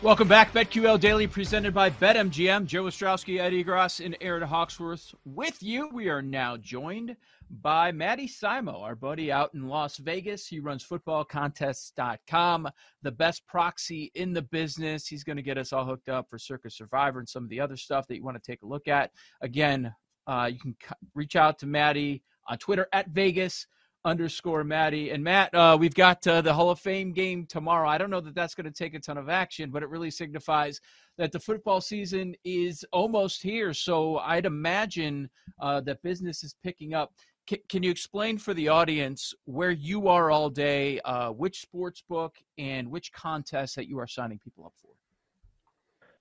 Welcome back, BetQL Daily, presented by BetMGM. Joe Ostrowski, Eddie Gross, and Erin Hawksworth with you. We are now joined by Matty Simo, our buddy out in Las Vegas. He runs footballcontests.com, the best proxy in the business. He's going to get us all hooked up for Circa Survivor and some of the other stuff that you want to take a look at. Again, uh, you can reach out to Matty on Twitter at Vegas underscore Matty. And Matt, uh, we've got uh, the Hall of Fame game tomorrow. I don't know that that's going to take a ton of action, but it really signifies that the football season is almost here. So I'd imagine uh, that business is picking up. C- can you explain for the audience where you are all day, uh, which sports book, and which contest that you are signing people up for?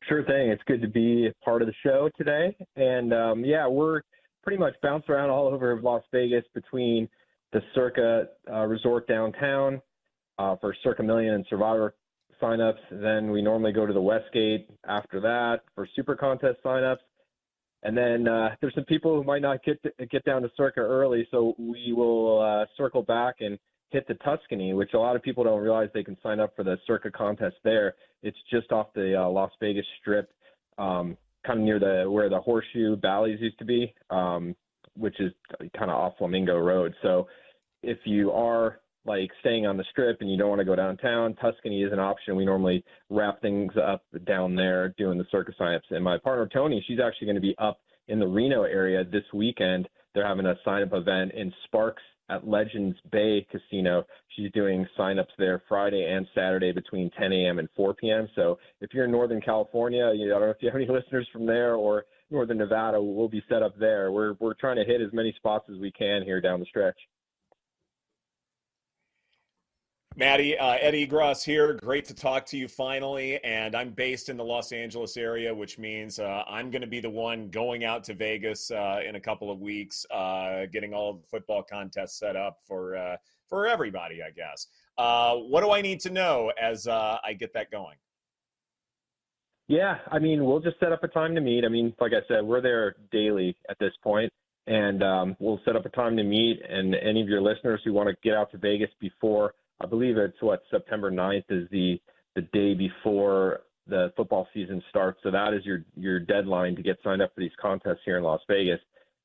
Sure thing. It's good to be part of the show today. And um, yeah, we're pretty much bounced around all over Las Vegas between – the Circa uh, Resort downtown uh, for Circa Million and Survivor signups. Then we normally go to the Westgate after that for Super Contest signups. And then uh, there's some people who might not get to, get down to Circa early, so we will uh, circle back and hit the Tuscany, which a lot of people don't realize they can sign up for the Circa contest there. It's just off the uh, Las Vegas Strip, um, kind of near the where the Horseshoe Bally's used to be. Um, which is kind of off Flamingo Road. So if you are like staying on the strip and you don't want to go downtown, Tuscany is an option. We normally wrap things up down there doing the Circa signups. And my partner Tony, she's actually going to be up in the Reno area this weekend. They're having a sign up event in Sparks at Legends Bay Casino. She's doing signups there Friday and Saturday between 10 a.m. and 4 p.m. So if you're in Northern California, you know, I don't know if you have any listeners from there or Northern Nevada we'll be set up there. We're we're trying to hit as many spots as we can here down the stretch. Matty, uh, Eddie Gross here. Great to talk to you finally. And I'm based in the Los Angeles area, which means uh, I'm going to be the one going out to Vegas uh, in a couple of weeks, uh, getting all the football contests set up for uh, for everybody, I guess. Uh, what do I need to know as I get that going? Yeah, I mean, we'll just set up a time to meet. I mean, like I said, we're there daily at this point, and um, we'll set up a time to meet. And any of your listeners who want to get out to Vegas before, I believe it's what September 9th is the the day before the football season starts. So that is your your deadline to get signed up for these contests here in Las Vegas.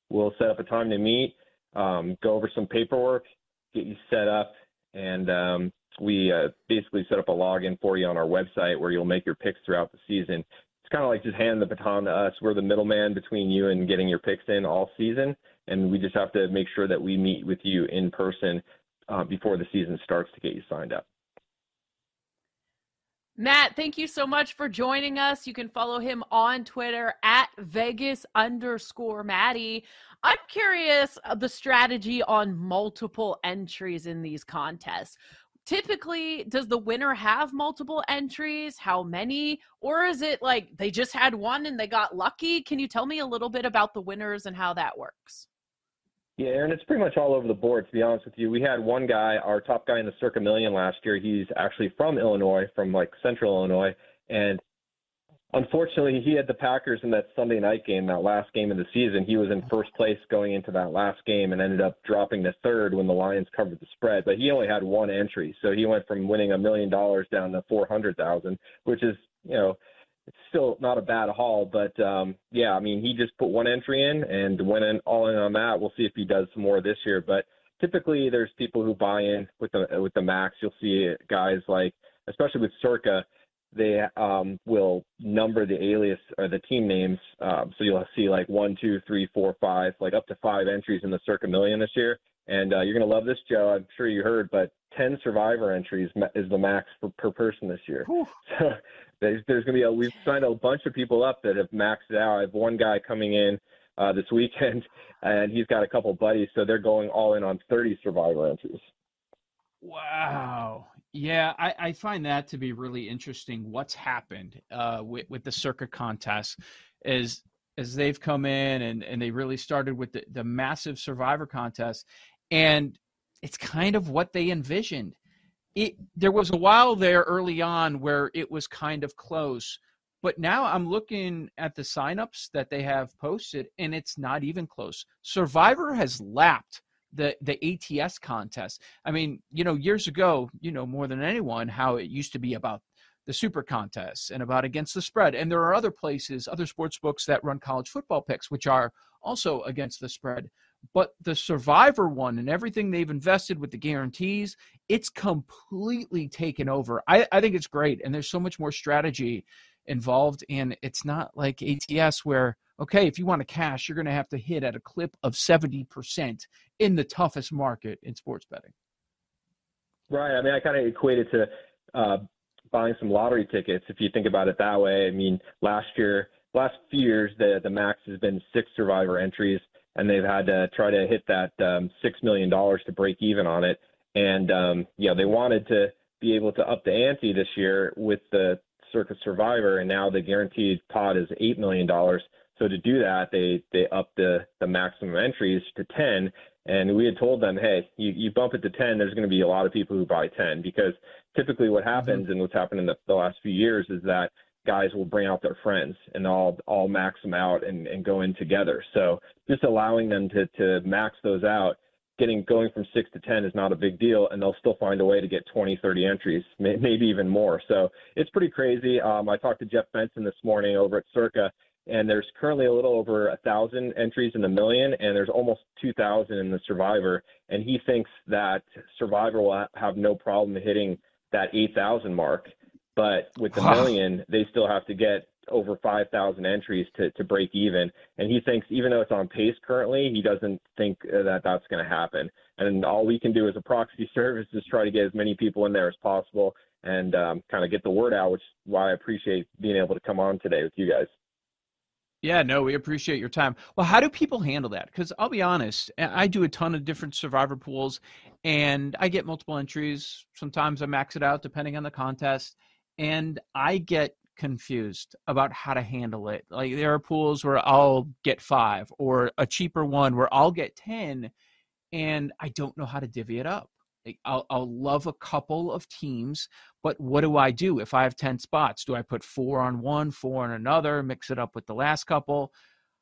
We'll set up a time to meet, um, go over some paperwork, get you set up, and um, we uh, basically set up a login for you on our website where you'll make your picks throughout the season. It's kind of like just hand the baton to us. We're the middleman between you and getting your picks in all season, and we just have to make sure that we meet with you in person uh, before the season starts to get you signed up. Matt, thank you so much for joining us. You can follow him on Twitter at Vegas underscore Matty. I'm curious the strategy on multiple entries in these contests typically does the winner have multiple entries how many or is it like they just had one and they got lucky can you tell me a little bit about the winners and how that works yeah erin it's pretty much all over the board to be honest with you we had one guy our top guy in the circa million last year he's actually from illinois from like central illinois and unfortunately, he had the Packers in that Sunday night game, that last game of the season. He was in first place going into that last game and ended up dropping to third when the Lions covered the spread. But he only had one entry, so he went from winning a million dollars down to four hundred thousand, which is you know. It's still not a bad haul, but um, yeah, I mean, he just put one entry in and went in all in on that. We'll see if he does some more this year. But typically, there's people who buy in with the with the max. You'll see guys like, especially with Circa, they um, will number the alias or the team names. Um, so you'll see like one, two, three, four, five, like up to five entries in the Circa Million this year. And uh, you're going to love this, Joe. I'm sure you heard, but 10 survivor entries is the max for, per person this year. Whew. So there's, there's going to be a, we've signed a bunch of people up that have maxed it out. I have one guy coming in uh, this weekend, and he's got a couple buddies, so they're going all in on 30 survivor entries. Wow. Yeah, I, I, find that to be really interesting. What's happened uh, with with the Circa contest is as they've come in and, and they really started with the, the massive survivor contest and it's kind of what they envisioned. It there was a while there early on where it was kind of close, but now I'm looking at the signups that they have posted and it's not even close. Survivor has lapped the the ATS contest. I mean, you know, years ago, you know more than anyone how it used to be about the super contests and about against the spread. And there are other places, other sports books that run college football picks, which are also against the spread. But the survivor one and everything they've invested with the guarantees, it's completely taken over. I, I think it's great. And there's so much more strategy involved. And it's not like ATS where, okay, if you want to cash, you're going to have to hit at a clip of 70% in the toughest market in sports betting. Right. I mean, I kind of equate it to uh, buying some lottery tickets. If you think about it that way, I mean, last year, last few years, the the max has been six survivor entries, and they've had to try to hit that um, six million dollars to break even on it. And um, know, they wanted to be able to up the ante this year with the Circa Survivor, and now the guaranteed pot is eight million dollars. So to do that, they they up the the maximum entries to ten, and we had told them, hey, you, you bump it to 10, there's going to be a lot of people who buy 10 because typically what mm-hmm. happens mm-hmm. and what's happened in the, the last few years is that guys will bring out their friends and all all max them out and, and go in together. So just allowing them to to max those out, getting going from six to ten is not a big deal, and they'll still find a way to get 20, 30 entries, maybe even more. So it's pretty crazy. Um, I talked to Jeff Benson this morning over at Circa, and there's currently a little over a thousand entries in the million, and there's almost 2,000 in the Survivor. And he thinks that Survivor will have no problem hitting that 8,000 mark, but with the wow. million, they still have to get over 5,000 entries to to break even. And he thinks even though it's on pace currently, he doesn't think that that's going to happen. And all we can do as a proxy service is try to get as many people in there as possible and um, kind of get the word out, which is why I appreciate being able to come on today with you guys. Yeah, no, we appreciate your time. Well, how do people handle that? Because I'll be honest, I do a ton of different survivor pools and I get multiple entries. Sometimes I max it out depending on the contest. And I get confused about how to handle it. Like there are pools where I'll get five or a cheaper one where I'll get 10 and I don't know how to divvy it up. I'll, I'll love a couple of teams, but what do I do if I have 10 spots? Do I put four on one, four on another, mix it up with the last couple?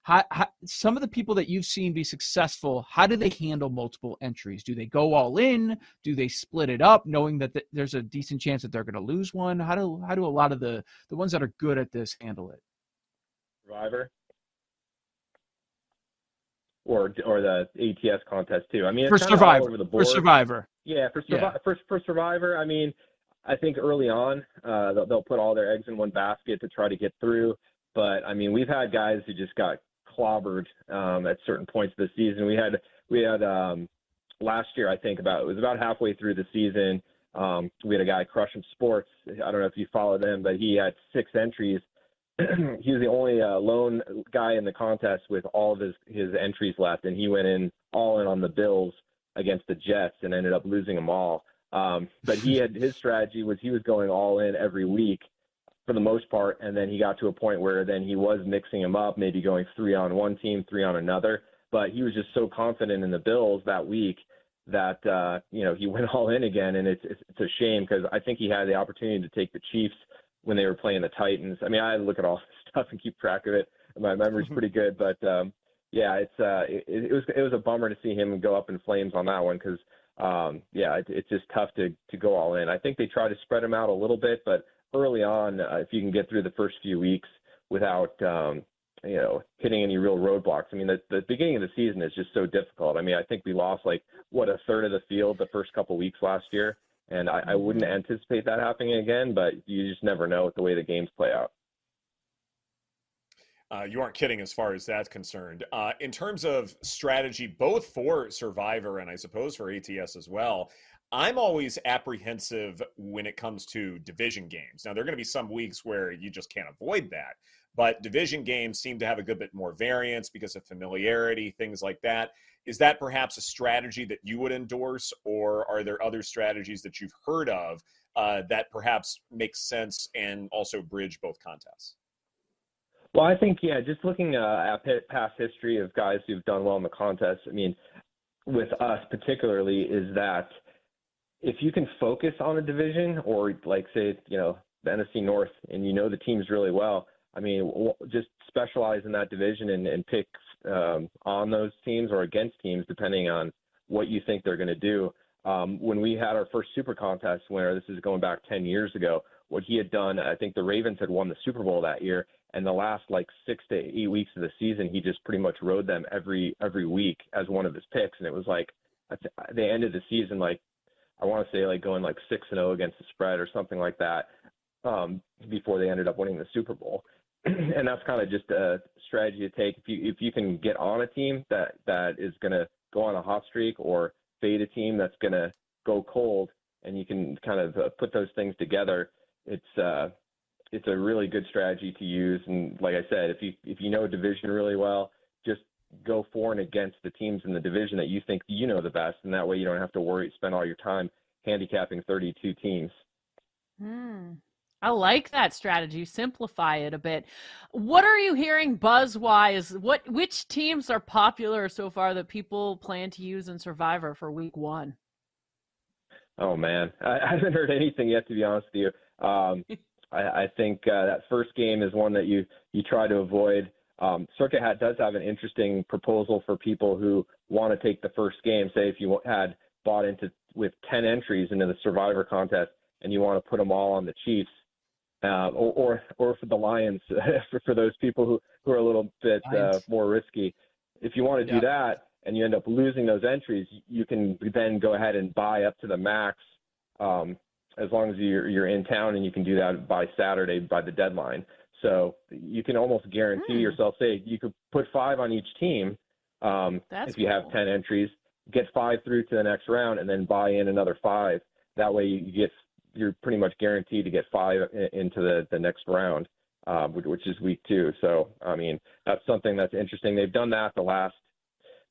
How, how, some of the people that you've seen be successful, how do they handle multiple entries? Do they go all in? Do they split it up, knowing that th- there's a decent chance that they're going to lose one? How do how do a lot of the the ones that are good at this handle it? Survivor or or the ATS contest too. I mean, for Survivor, for Survivor, yeah, for, Survi- yeah. for for Survivor. I mean, I think early on uh, they'll, they'll put all their eggs in one basket to try to get through. But I mean, we've had guys who just got clobbered um, at certain points of the season. We had we had um, last year, I think about it was about halfway through the season. Um, we had a guy, Crushing Sports. I don't know if you follow them, but he had six entries he was the only uh, lone guy in the contest with all of his his entries left, and he went in all in on the Bills against the Jets and ended up losing them all. Um, but he had his strategy was he was going all in every week for the most part, and then he got to a point where then he was mixing them up, maybe going three on one team, three on another. But he was just so confident in the Bills that week that uh, you know he went all in again, and it's it's, it's a shame because I think he had the opportunity to take the Chiefs when they were playing the Titans. I mean, I look at all this stuff and keep track of it. My memory's mm-hmm. pretty good, but um, yeah, it's uh, it, it was it was a bummer to see him go up in flames on that one because um, yeah, it, it's just tough to to go all in. I think they try to spread him out a little bit, but early on, uh, if you can get through the first few weeks without um, you know hitting any real roadblocks. I mean, the, the beginning of the season is just so difficult. I mean, I think we lost like what a third of the field the first couple weeks last year. And I, I wouldn't mm-hmm. anticipate that happening again, but you just never know with the way the games play out. Uh, you aren't kidding as far as that's concerned. Uh, in terms of strategy, both for Survivor and I suppose for ATS as well, I'm always apprehensive when it comes to division games. Now, there are going to be some weeks where you just can't avoid that, but division games seem to have a good bit more variance because of familiarity, things like that. Is that perhaps a strategy that you would endorse, or are there other strategies that you've heard of uh, that perhaps make sense and also bridge both contests? Well, I think yeah, just looking uh, at past history of guys who've done well in the contest. I mean, with us particularly, is that if you can focus on a division or like say you know the NFC North and you know the teams really well, I mean, just specialize in that division and, and pick um, on those teams or against teams, depending on what you think they're going to do. Um, when we had our first super contest winner, this is going back 10 years ago, what he had done. I think the Ravens had won the Super Bowl that year, and the last like six to eight weeks of the season, he just pretty much rode them every every week as one of his picks, and it was like at the end of the season, like I want to say like going like six and zero oh against the spread or something like that um, before they ended up winning the Super Bowl. and that's kind of just a strategy to take if you if you can get on a team that that is going to go on a hot streak or fade a team that's going to go cold, and you can kind of uh, put those things together. It's uh, it's a really good strategy to use. And like I said, if you if you know a division really well, just go for and against the teams in the division that you think you know the best, and that way you don't have to worry spend all your time handicapping 32 teams. Hmm. I like that strategy. Simplify it a bit. What are you hearing buzz wise? What which teams are popular so far that people plan to use in Survivor for week one? Oh man, I, I haven't heard anything yet. To be honest with you, um, I, I, think uh, that first game is one that you you try to avoid. Um, Circuit Hat does have an interesting proposal for people who want to take the first game. Say if you had bought into with 10 entries into the Survivor contest and you want to put them all on the Chiefs, uh, or, or, or for the Lions for, for those people who, who are a little bit uh, more risky. If you want to do that and you end up losing those entries, you can then go ahead and buy up to the max um, as long as you're, you're in town and you can do that by Saturday by the deadline. So you can almost guarantee mm. yourself, say you could put five on each team um, if you cool. have 10 entries, get five through to the next round and then buy in another five. That way you get you're pretty much guaranteed to get five into the, the next round, uh, which is week two. So, I mean, that's something that's interesting. They've done that the last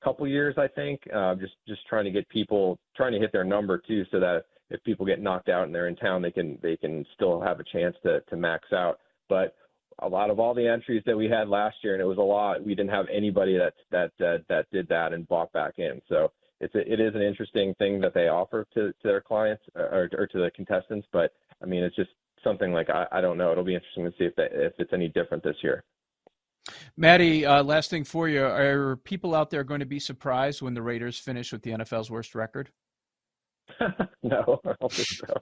couple years, I think, uh, just just trying to get people trying to hit their number too, so that if people get knocked out and they're in town, they can they can still have a chance to to max out. But a lot of all the entries that we had last year, and it was a lot. We didn't have anybody that that that, that did that and bought back in. So it's a, it is an interesting thing that they offer to, to their clients uh, or, or to the contestants. But I mean, it's just something like I, I don't know. It'll be interesting to see if that, if it's any different this year. Matty, uh, last thing for you: Are people out there going to be surprised when the Raiders finish with the NFL's worst record? no, I don't think so.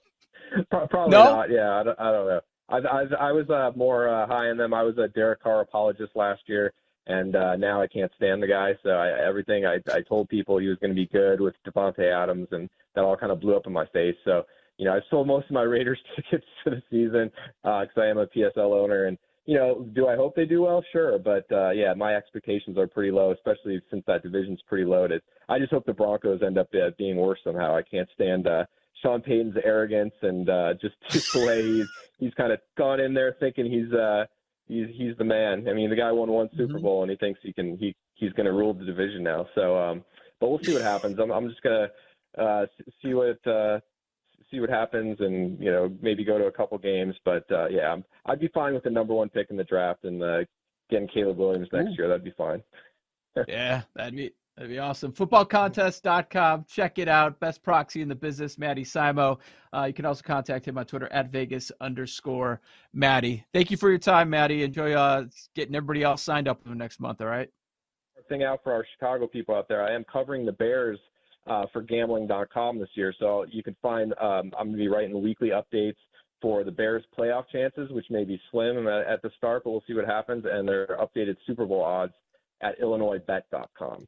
Probably no? not. Yeah, I don't, I don't know. I, I, I was uh, more uh, high on them. I was a Derek Carr apologist last year and uh, now I can't stand the guy. So I, everything I, I told people he was going to be good with Davante Adams, and that all kind of blew up in my face. So you know, I've sold most of my Raiders tickets for the season because uh, I am a PSL owner, and you know, do I hope they do well? Sure, but uh, yeah, my expectations are pretty low, especially since that division's pretty loaded. I just hope the Broncos end up uh, being worse somehow. I can't stand uh, Sean Payton's arrogance and uh, just, just the way he's he's kind of gone in there thinking he's uh, he's he's the man. I mean, the guy won one Super mm-hmm. Bowl, and he thinks he can he he's going to rule the division now. So, um, but we'll see what happens. I'm I'm just gonna uh, see what uh, see what happens, and you know maybe go to a couple games. But uh, yeah, i would be fine with the number one pick in the draft and uh, getting Caleb Williams next Ooh. year. That'd be fine. yeah, that'd be That'd be awesome. Footballcontest.com. Check it out. Best proxy in the business, Matty Simo. Uh, you can also contact him on Twitter at Vegas underscore Matty. Thank you for your time, Matty. Enjoy uh, getting everybody else signed up for the next month, all right? Thing out for our Chicago people out there. I am covering the Bears uh, for gambling.com this year. So you can find, um, I'm going to be writing weekly updates for the Bears playoff chances, which may be slim at, the start, but we'll see what happens, and their updated Super Bowl odds at illinoisbet.com.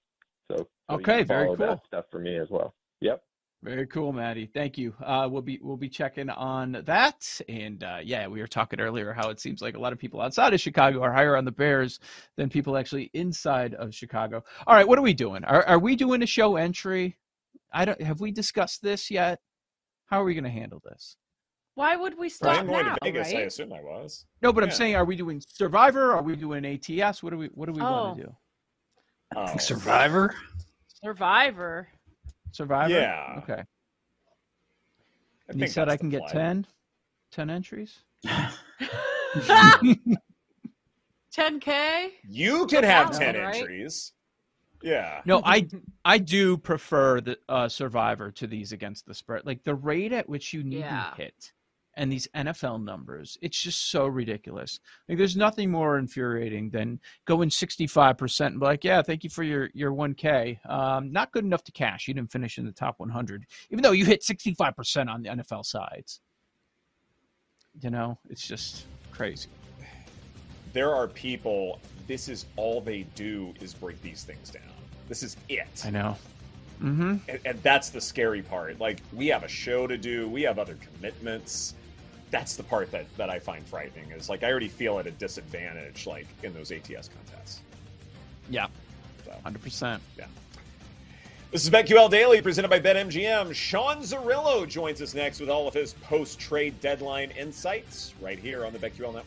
So, okay, very cool. That stuff for me as well. Yep. Very cool, Matty. Thank you. Uh, we'll be we'll be checking on that, and uh, yeah, we were talking earlier how it seems like a lot of people outside of Chicago are higher on the Bears than people actually inside of Chicago. All right, what are we doing? Are are we doing a show entry? I don't. Have we discussed this yet? How are we going to handle this? Why would we start I'm going now, to Vegas. Right? I assume I was. No, but yeah. I'm saying, are we doing Survivor? Are we doing ATS? What do we What do we oh. want to do? Oh. Survivor. Survivor. Survivor. Yeah. Okay. And you said I can get 10? 10 entries? 10k. You can have 10 right? entries. Yeah. No, I I do prefer the uh, Survivor to these against the spread. Like the rate at which you need yeah. to hit and these NFL numbers. It's just so ridiculous. Like there's nothing more infuriating than going 65% and be like, yeah, thank you for your, your 1K. Um, not good enough to cash. You didn't finish in the top 100, even though you hit 65% on the NFL sides. You know, it's just crazy. There are people. This is all they do is break these things down. This is it. I know. Mm-hmm. And, and that's the scary part. Like we have a show to do. We have other commitments. That's the part that that I find frightening. Is like I already feel at a disadvantage, like in those ATS contests. Yeah. So. Hundred percent. Yeah. This is BetQL Daily presented by BetMGM. Sean Zerillo joins us next with all of his post trade deadline insights right here on the BetQL Network.